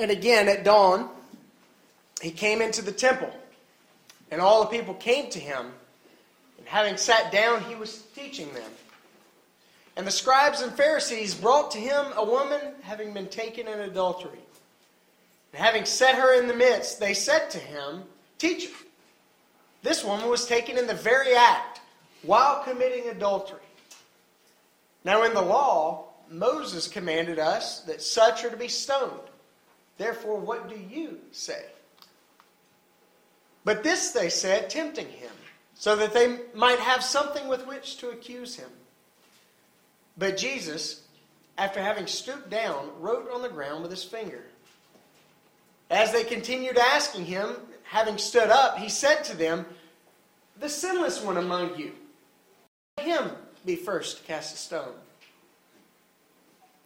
And again, at dawn, he came into the temple, and all the people came to him. And having sat down, he was teaching them. And the scribes and Pharisees brought to him a woman having been taken in adultery. And having set her in the midst, they said to him, Teacher, this woman was taken in the very act while committing adultery. Now, in the law, Moses commanded us that such are to be stoned. Therefore, what do you say? But this they said, tempting him, so that they might have something with which to accuse him. But Jesus, after having stooped down, wrote on the ground with his finger. As they continued asking him, having stood up, he said to them, The sinless one among you, let him be first to cast a stone.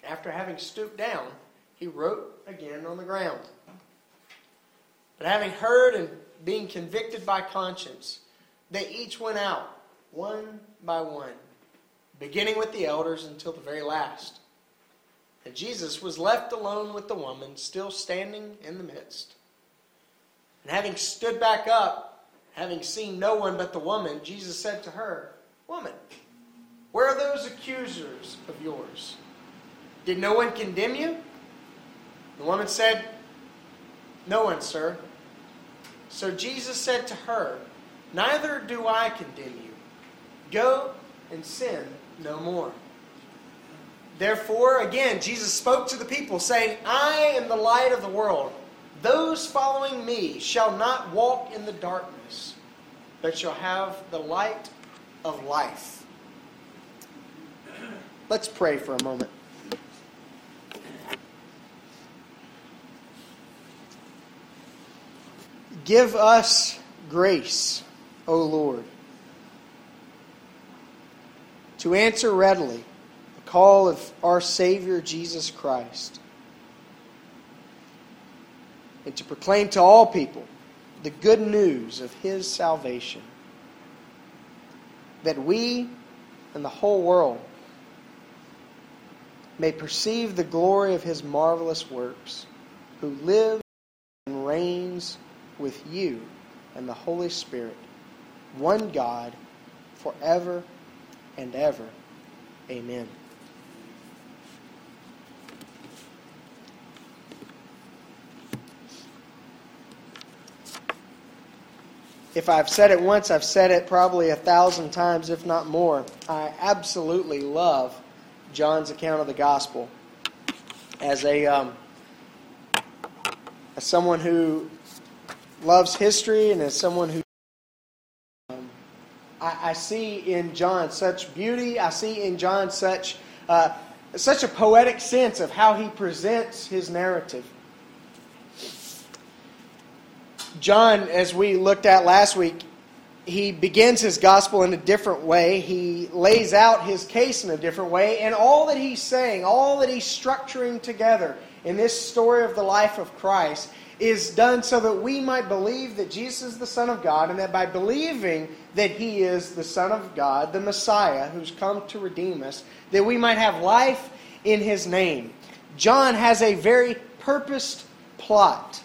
After having stooped down, he wrote again on the ground. But having heard and being convicted by conscience, they each went out, one by one, beginning with the elders until the very last. And Jesus was left alone with the woman, still standing in the midst. And having stood back up, having seen no one but the woman, Jesus said to her, Woman, where are those accusers of yours? Did no one condemn you? The woman said, No one, sir. So Jesus said to her, Neither do I condemn you. Go and sin no more. Therefore, again, Jesus spoke to the people, saying, I am the light of the world. Those following me shall not walk in the darkness, but shall have the light of life. Let's pray for a moment. Give us grace, O Lord, to answer readily the call of our Savior Jesus Christ, and to proclaim to all people the good news of His salvation, that we and the whole world may perceive the glory of His marvelous works, who lives and reigns with you and the Holy Spirit, one God, forever and ever. Amen. If I've said it once, I've said it probably a thousand times, if not more. I absolutely love John's account of the gospel. As a um, as someone who loves history and as someone who um, I, I, see in John such beauty. I see in John such uh, such a poetic sense of how he presents his narrative. John, as we looked at last week, he begins his gospel in a different way. He lays out his case in a different way. And all that he's saying, all that he's structuring together in this story of the life of Christ is done so that we might believe that Jesus is the Son of God, and that by believing that He is the Son of God, the Messiah who's come to redeem us, that we might have life in His name. John has a very purposed plot.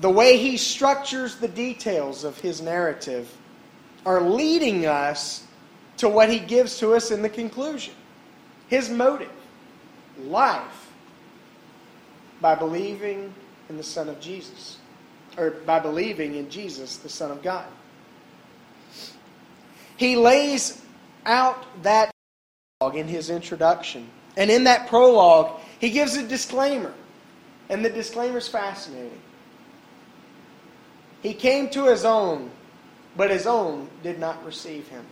The way he structures the details of his narrative are leading us to what he gives to us in the conclusion. His motive life by believing in the Son of Jesus, or by believing in Jesus, the Son of God. He lays out that in his introduction. And in that prologue, he gives a disclaimer. And the disclaimer is fascinating. He came to his own, but his own did not receive him.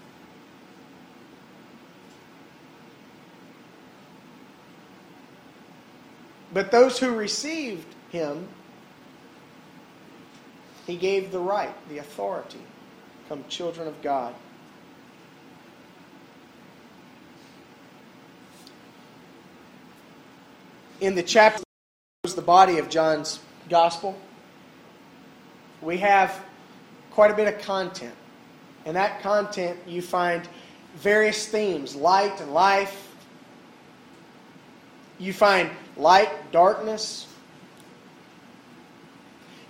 But those who received him, he gave the right, the authority, become children of God. In the chapter that the body of John's gospel, we have quite a bit of content. And that content you find various themes light and life, You find light, darkness.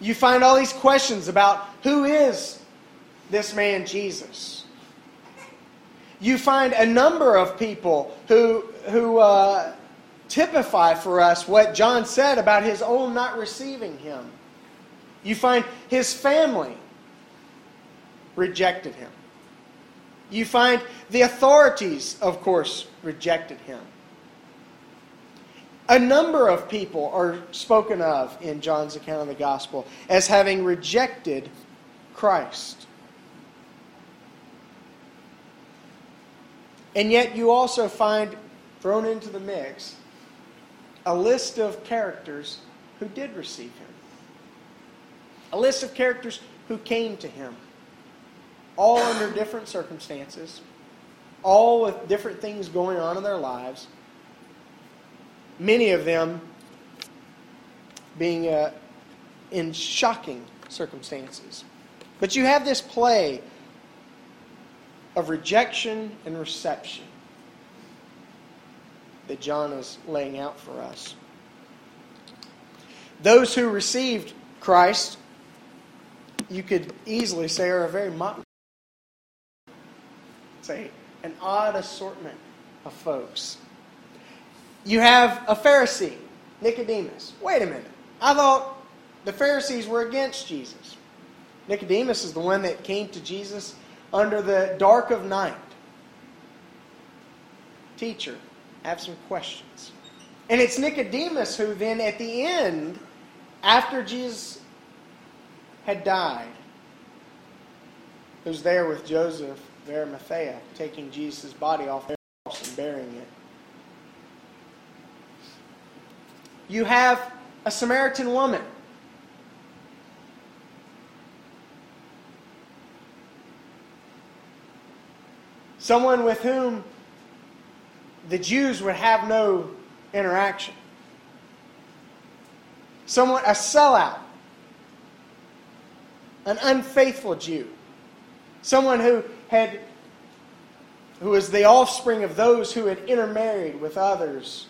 You find all these questions about who is this man Jesus. You find a number of people who, who uh, typify for us what John said about his own not receiving him. You find his family rejected him. You find the authorities, of course, rejected him. A number of people are spoken of in John's account of the gospel as having rejected Christ. And yet, you also find thrown into the mix a list of characters who did receive him, a list of characters who came to him, all under different circumstances, all with different things going on in their lives, many of them being uh, in shocking circumstances. But you have this play of rejection and reception that John is laying out for us. Those who received Christ, you could easily say, are a very motley, say, an odd assortment of folks. You have a Pharisee, Nicodemus. Wait a minute. I thought the Pharisees were against Jesus. Nicodemus is the one that came to Jesus under the dark of night. Teacher, I have some questions. And it's Nicodemus who then, at the end, after Jesus had died, who's there with Joseph of Arimathea, taking Jesus' body off the cross and burying it. You have a Samaritan woman. Someone with whom the Jews would have no interaction. Someone, a sellout, an unfaithful Jew, someone who had, who was the offspring of those who had intermarried with others,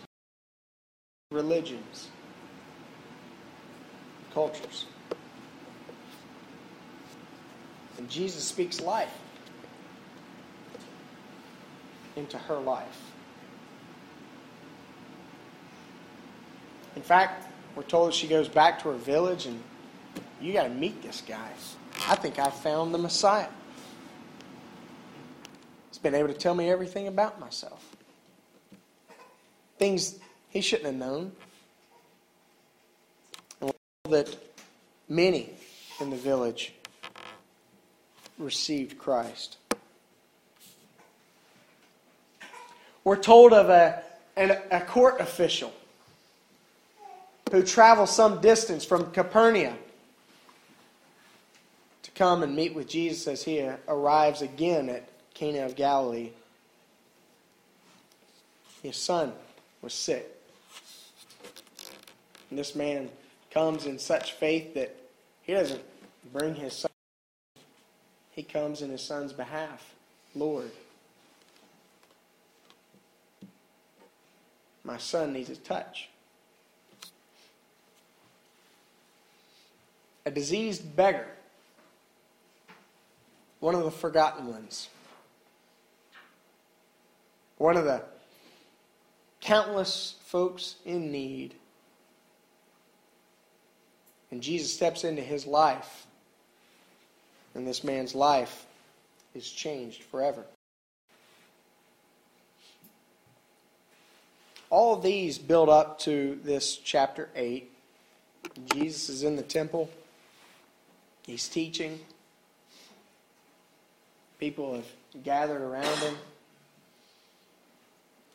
religions, cultures. And Jesus speaks life into her life. In fact, we're told she goes back to her village and you got to meet this guy. I think I found the Messiah. He's been able to tell me everything about myself. Things he shouldn't have known. That many in the village received Christ. We're told of a, an, a court official who travels some distance from Capernaum to come and meet with Jesus as he arrives again at Cana of Galilee. His son was sick. And this man comes in such faith that he doesn't bring his son. He comes in his son's behalf. Lord, My son needs a touch. A diseased beggar, one of the forgotten ones, one of the countless folks in need. And Jesus steps into his life, and this man's life is changed forever. All of these build up to this chapter 8. Jesus is in the temple, he's teaching. People have gathered around him.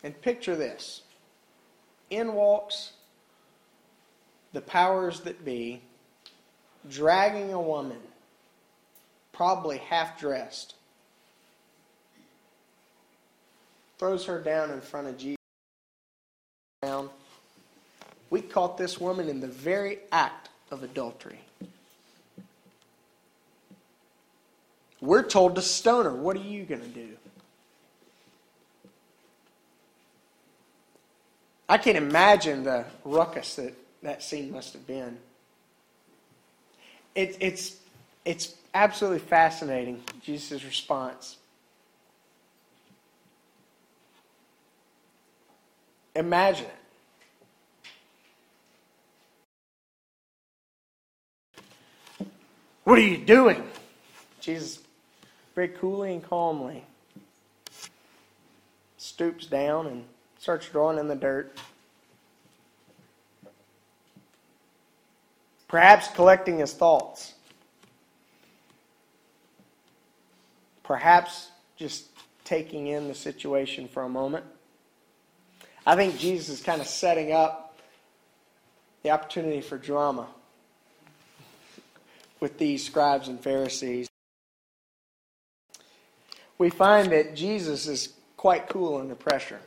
And picture this in walks the powers that be, dragging a woman, probably half dressed, throws her down in front of Jesus. We caught this woman in the very act of adultery. We're told to stone her. What are you going to do? I can't imagine the ruckus that that scene must have been. It, it's, it's absolutely fascinating, Jesus' response. Imagine it. What are you doing? Jesus, very coolly and calmly, stoops down and starts drawing in the dirt. Perhaps collecting his thoughts. Perhaps just taking in the situation for a moment. I think Jesus is kind of setting up the opportunity for drama with these scribes and Pharisees. We find that Jesus is quite cool under pressure.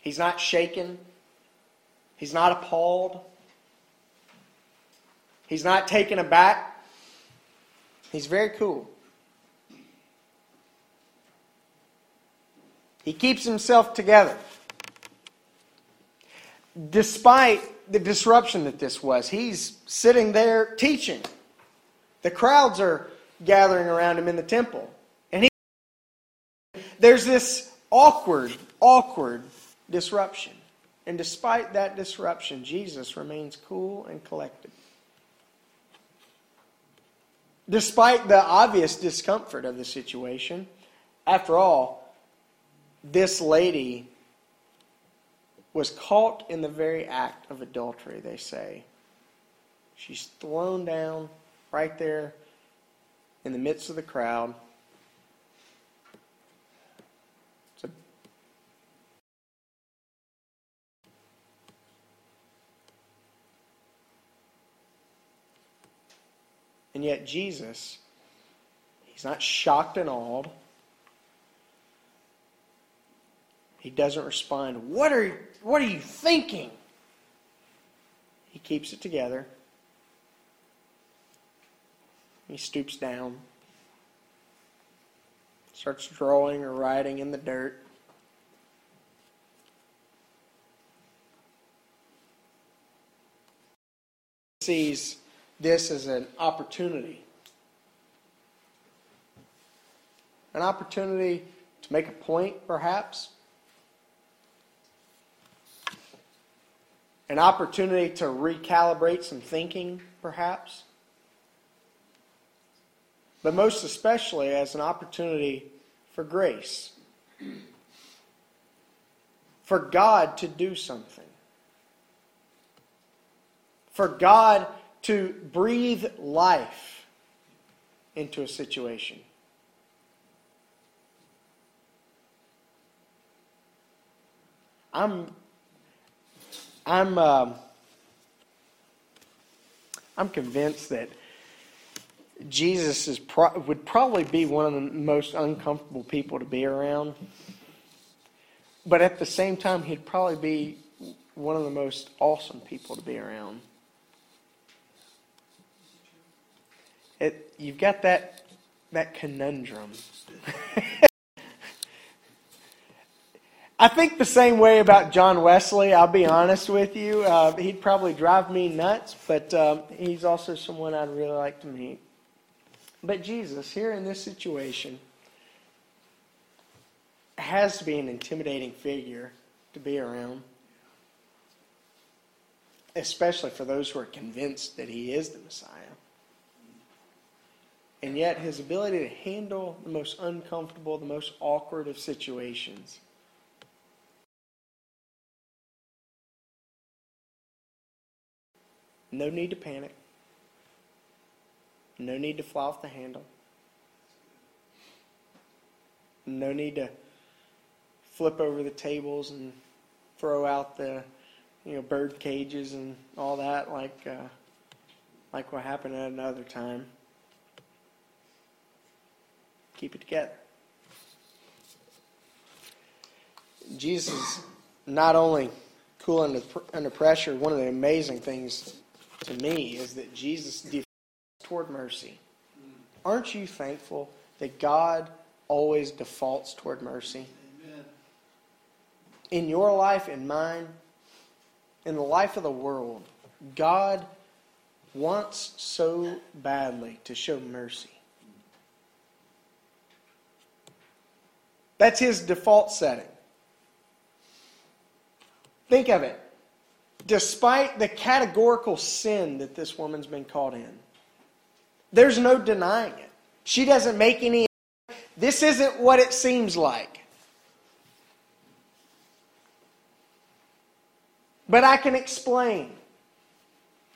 He's not shaken. He's not appalled. He's not taken aback. He's very cool. He keeps himself together. Despite the disruption that this was, he's sitting there teaching. The crowds are gathering around him in the temple. And he, there's this awkward, awkward disruption. And despite that disruption, Jesus remains cool and collected. Despite the obvious discomfort of the situation, after all, this lady was caught in the very act of adultery, they say. She's thrown down right there in the midst of the crowd. And yet, Jesus, he's not shocked and awed. He doesn't respond, What are, what are you thinking? He keeps it together. He stoops down, starts drawing or writing in the dirt. Sees this as an opportunity. An opportunity to make a point, perhaps. An opportunity to recalibrate some thinking, perhaps but most especially as an opportunity for grace. For God to do something. For God to breathe life into a situation. I'm I'm uh, I'm convinced that Jesus is pro- would probably be one of the most uncomfortable people to be around. But at the same time, he'd probably be one of the most awesome people to be around. It, you've got that that conundrum. I think the same way about John Wesley. I'll be honest with you. Uh, he'd probably drive me nuts, but um, he's also someone I'd really like to meet. But Jesus, here in this situation, has to be an intimidating figure to be around, especially for those who are convinced that he is the Messiah. And yet, his ability to handle the most uncomfortable, the most awkward of situations. No need to panic. No need to fly off the handle. No need to flip over the tables and throw out the you know bird cages and all that like uh, like what happened at another time. Keep it together. Jesus not only cool under, under pressure. One of the amazing things to me is that Jesus defaults toward mercy. Aren't you thankful that God always defaults toward mercy? Amen. in your life, in mine, in the life of the world, God wants so badly to show mercy. That's his default setting. Think of it. Despite the categorical sin that this woman's been caught in, there's no denying it. She doesn't make any. This isn't what it seems like. But I can explain.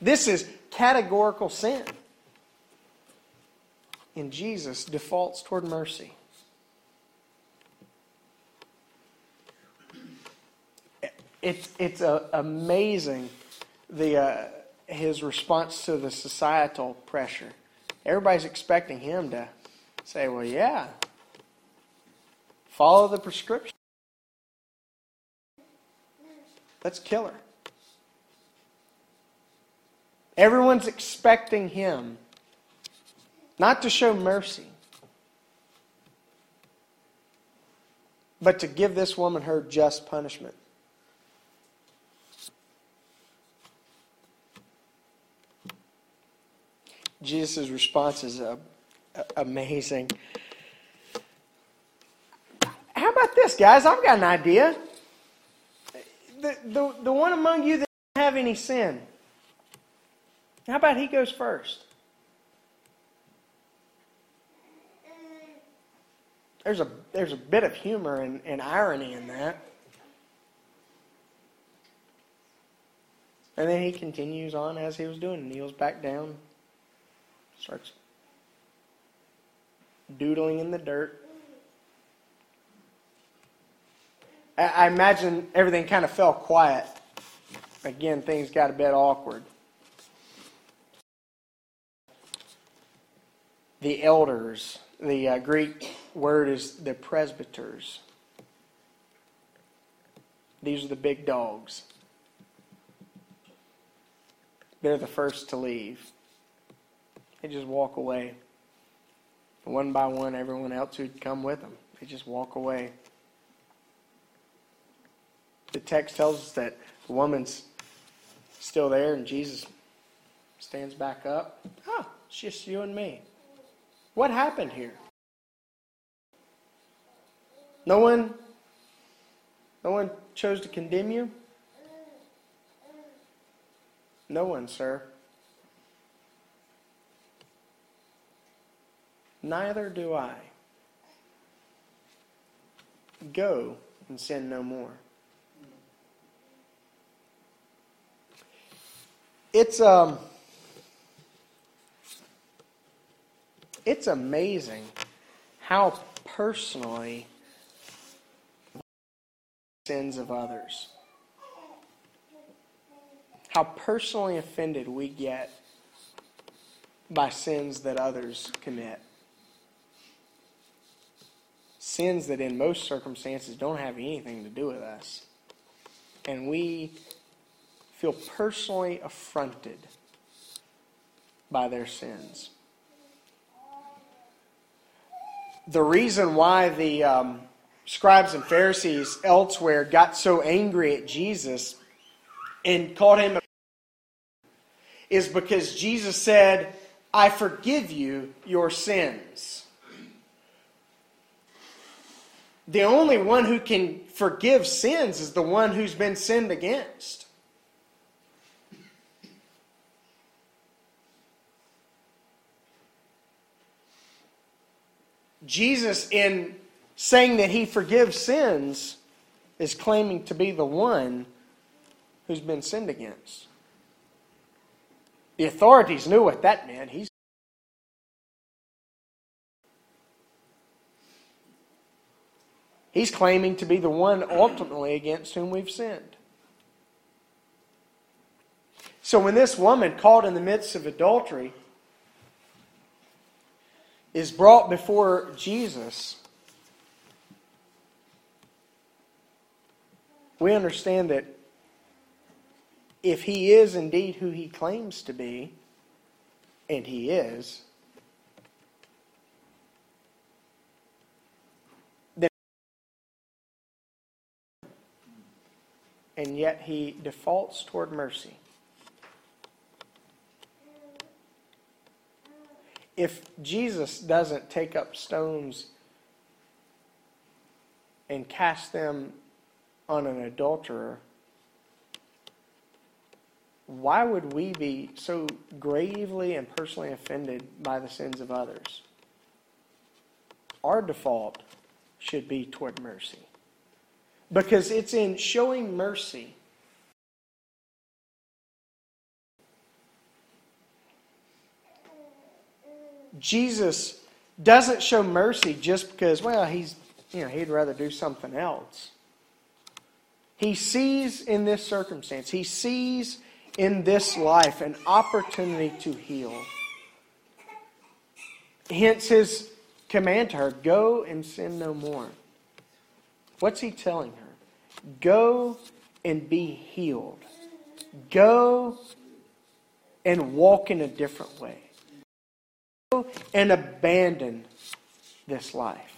This is categorical sin. And Jesus defaults toward mercy. It's, it's uh, amazing the, uh, his response to the societal pressure. Everybody's expecting him to say, well, yeah, follow the prescription. Let's kill her. Everyone's expecting him not to show mercy, but to give this woman her just punishment. Jesus' response is uh, amazing. How about this, guys? I've got an idea. The, the, the one among you that doesn't have any sin, how about he goes first? There's a, there's a bit of humor and, and irony in that. And then he continues on as he was doing, kneels back down, starts doodling in the dirt. I imagine everything kind of fell quiet. Again, things got a bit awkward. the elders. The uh, Greek word is the presbyters. These are the big dogs. They're the first to leave. They just walk away. One by one, everyone else who'd come with them, they just walk away. The text tells us that the woman's still there and Jesus stands back up. Oh, it's just you and me. What happened here? No one no one chose to condemn you? No one, sir. Neither do I. Go and sin no more. It's um it's amazing how personally sins of others how personally offended we get by sins that others commit sins that in most circumstances don't have anything to do with us and we feel personally affronted by their sins the reason why the um, scribes and Pharisees elsewhere got so angry at Jesus and called him a is because Jesus said, I forgive you your sins. The only one who can forgive sins is the one who's been sinned against. Jesus, in saying that he forgives sins, is claiming to be the one who's been sinned against. The authorities knew what that meant. He's He's claiming to be the one ultimately against whom we've sinned. So when this woman caught in the midst of adultery is brought before Jesus, we understand that if he is indeed who he claims to be, and he is, and yet he defaults toward mercy. If Jesus doesn't take up stones and cast them on an adulterer, why would we be so gravely and personally offended by the sins of others? Our default should be toward mercy. Because it's in showing mercy Jesus doesn't show mercy just because, well, he's, you know, he'd rather do something else. He sees in this circumstance, he sees in this life an opportunity to heal. Hence his command to her go and sin no more. What's he telling her? Go and be healed. Go and walk in a different way. Go and abandon this life.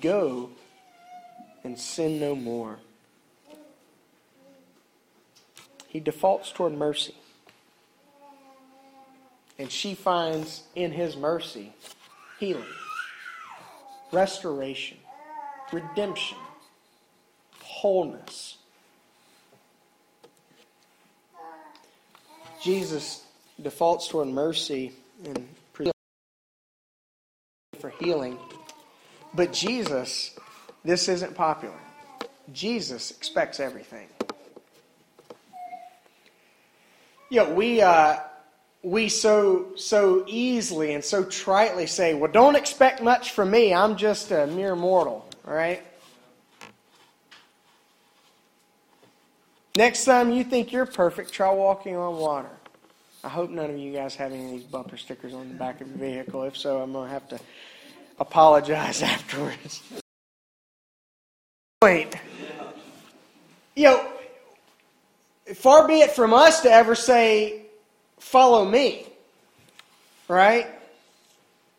Go and sin no more. He defaults toward mercy. And she finds in his mercy healing, restoration, redemption, wholeness. Jesus defaults toward mercy and for healing. But Jesus, this isn't popular. Jesus expects everything. You know, we, uh, we so, so easily and so tritely say, well, don't expect much from me. I'm just a mere mortal, all right? Next time you think you're perfect, try walking on water. I hope none of you guys have any of these bumper stickers on the back of your vehicle. If so, I'm going to have to apologize afterwards. Wait. You know, far be it from us to ever say, follow me. Right?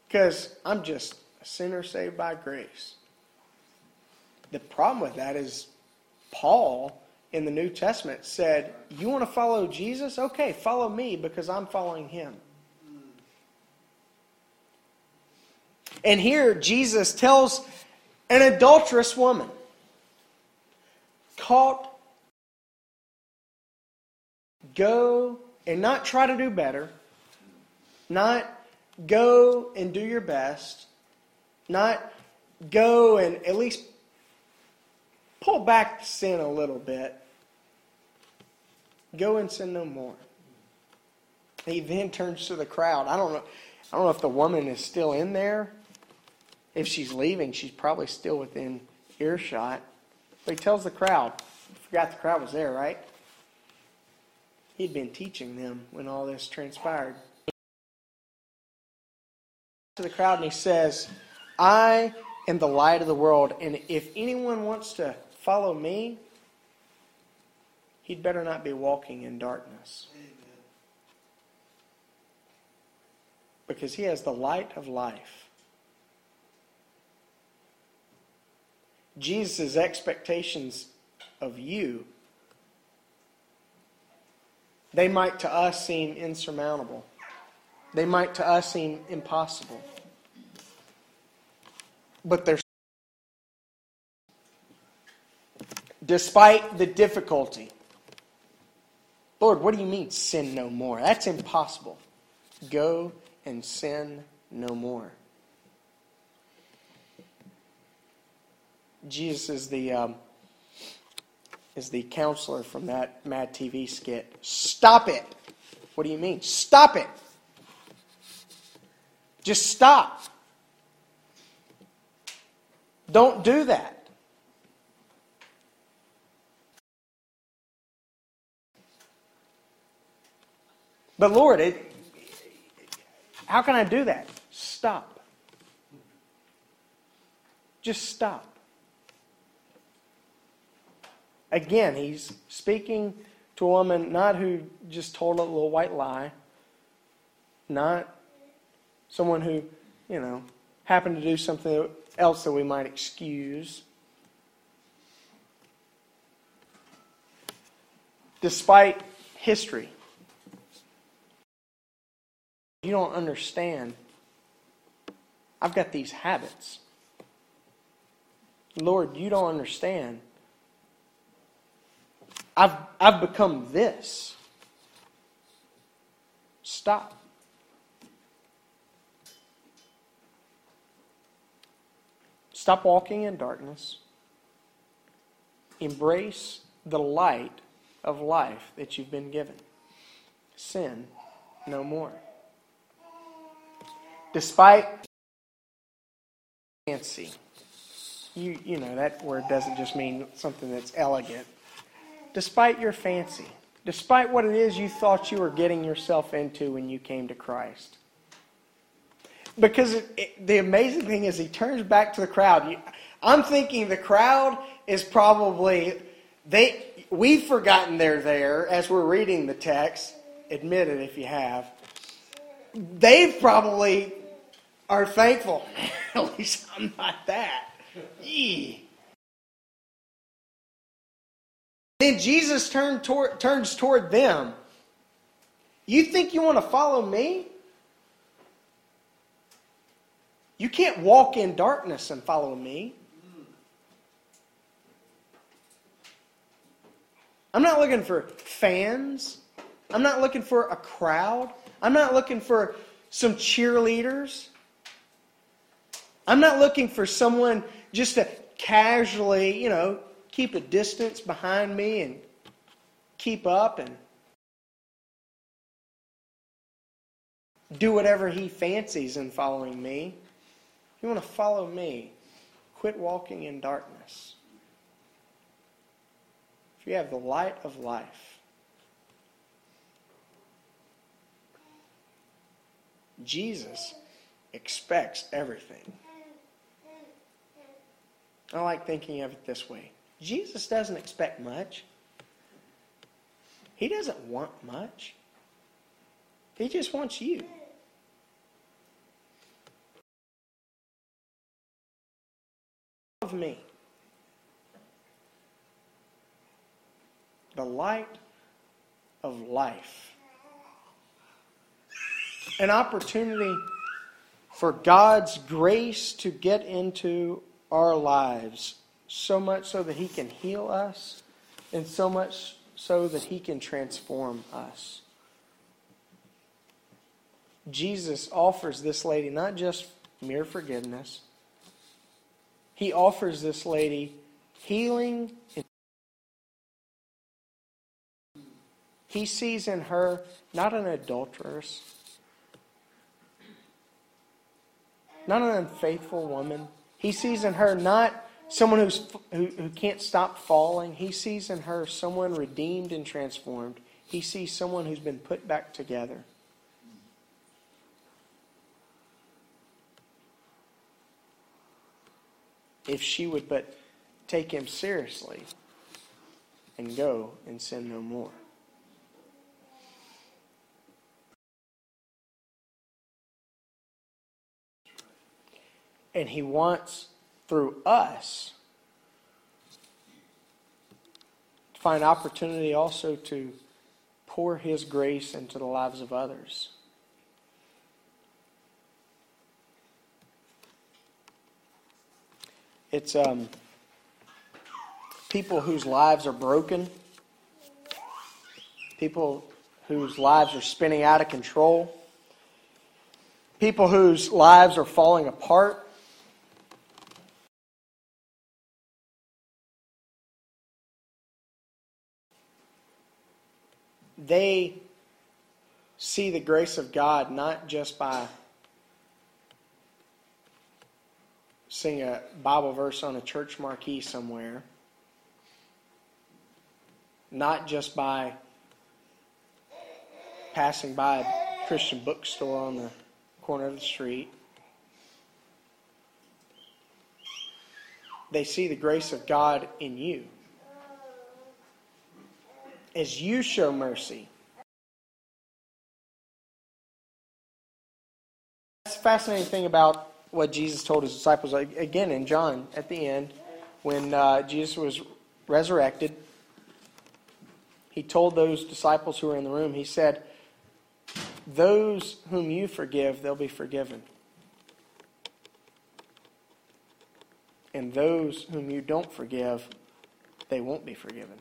Because I'm just a sinner saved by grace. The problem with that is Paul in the New Testament said, You want to follow Jesus? Okay, follow me because I'm following him. And here Jesus tells an adulterous woman caught go and not try to do better, not go and do your best, not go and at least pull back sin a little bit. Go and sin no more. He then turns to the crowd. I don't know. I don't know if the woman is still in there. If she's leaving, she's probably still within earshot. But he tells the crowd. Forgot the crowd was there, right? He'd been teaching them when all this transpired. To the crowd, and he says, I am the light of the world, and if anyone wants to follow me, he'd better not be walking in darkness. Because he has the light of life. Jesus' expectations of you they might to us seem insurmountable. They might to us seem impossible. But they're despite the difficulty. Lord, what do you mean sin no more? That's impossible. Go and sin no more. Jesus is the um, is the counselor from that Mad TV skit. Stop it. What do you mean? Stop it. Just stop. Don't do that. But Lord, it, how can I do that? Stop. Just stop. Again, he's speaking to a woman not who just told a little white lie, not someone who, you know, happened to do something else that we might excuse. Despite history, you don't understand. I've got these habits. Lord, you don't understand I've, I've become this. Stop. Stop walking in darkness. Embrace the light of life that you've been given. Sin no more. Despite fancy, you, you know, that word doesn't just mean something that's elegant. Despite your fancy, despite what it is you thought you were getting yourself into when you came to Christ. Because it, it, the amazing thing is, he turns back to the crowd. I'm thinking the crowd is probably they. We've forgotten they're there as we're reading the text. Admit it if you have. They probably are thankful. At least I'm not that. Yee. Then Jesus turn toward, turns toward them. You think you want to follow me? You can't walk in darkness and follow me. I'm not looking for fans. I'm not looking for a crowd. I'm not looking for some cheerleaders. I'm not looking for someone just to casually, you know, keep a distance behind me and keep up and do whatever he fancies in following me. If you want to follow me, quit walking in darkness. If you have the light of life, Jesus expects everything. I like thinking of it this way Jesus doesn't expect much, He doesn't want much. He just wants you. Of me. The light of life. An opportunity for God's grace to get into our lives so much so that He can heal us and so much so that He can transform us. Jesus offers this lady not just mere forgiveness, He offers this lady healing. He sees in her not an adulteress, not an unfaithful woman he sees in her not someone who's, who, who can't stop falling. He sees in her someone redeemed and transformed. He sees someone who's been put back together. If she would but take him seriously and go and sin no more. And He wants, through us, to find opportunity also to pour His grace into the lives of others. It's um, people whose lives are broken, people whose lives are spinning out of control, people whose lives are falling apart. They see the grace of God not just by seeing a Bible verse on a church marquee somewhere, not just by passing by a Christian bookstore on the corner of the street. They see the grace of God in you as you show mercy. That's the fascinating thing about what Jesus told his disciples. Again, in John, at the end, when uh, Jesus was resurrected, He told those disciples who were in the room, He said, Those whom you forgive, they'll be forgiven. And those whom you don't forgive, they won't be forgiven.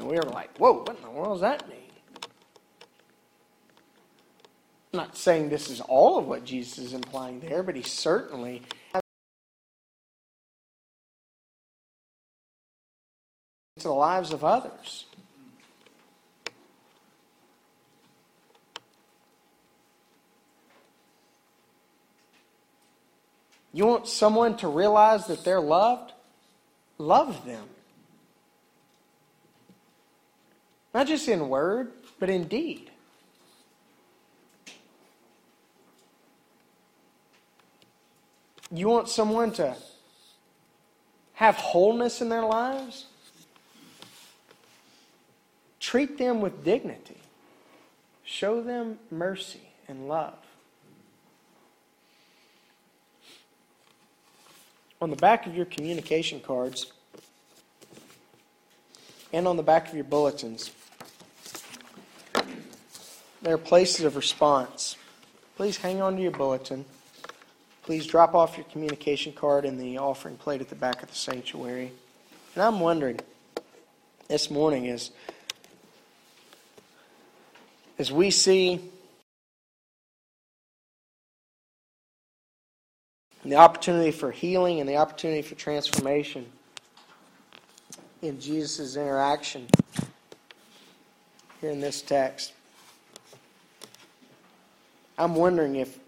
And we were like, Whoa, what in the world does that mean? I'm not saying this is all of what Jesus is implying there, but he certainly to the lives of others. You want someone to realize that they're loved? Love them. Not just in word, but in deed. You want someone to have wholeness in their lives? Treat them with dignity. Show them mercy and love. On the back of your communication cards and on the back of your bulletins, there are places of response. Please hang on to your bulletin. Please drop off your communication card in the offering plate at the back of the sanctuary. And I'm wondering this morning is as we see the opportunity for healing and the opportunity for transformation in Jesus' interaction here in this text. I'm wondering if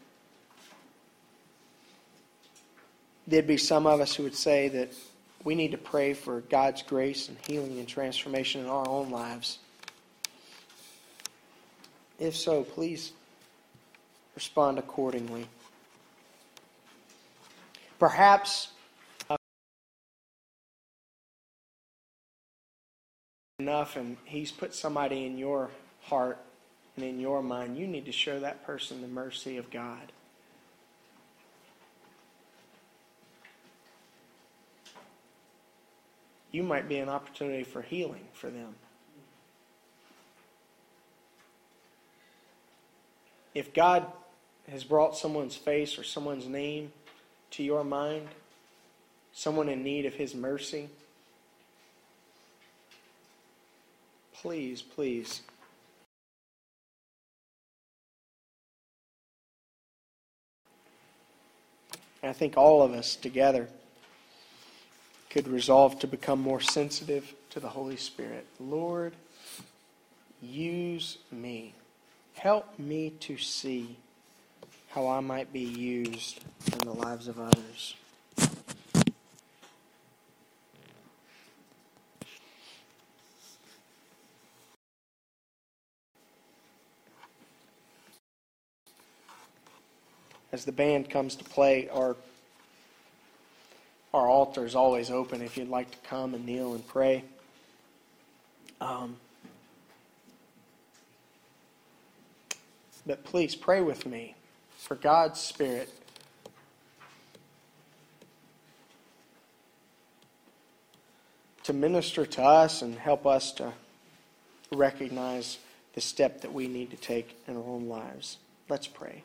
there'd be some of us who would say that we need to pray for God's grace and healing and transformation in our own lives. If so, please respond accordingly. Perhaps uh, enough and he's put somebody in your heart and in your mind, you need to show that person the mercy of God. You might be an opportunity for healing for them. If God has brought someone's face or someone's name to your mind, someone in need of His mercy, please, please. I think all of us together could resolve to become more sensitive to the Holy Spirit. Lord, use me. Help me to see how I might be used in the lives of others. As the band comes to play, our, our altar is always open if you'd like to come and kneel and pray. Um, But please pray with me for God's Spirit to minister to us and help us to recognize the step that we need to take in our own lives. Let's pray.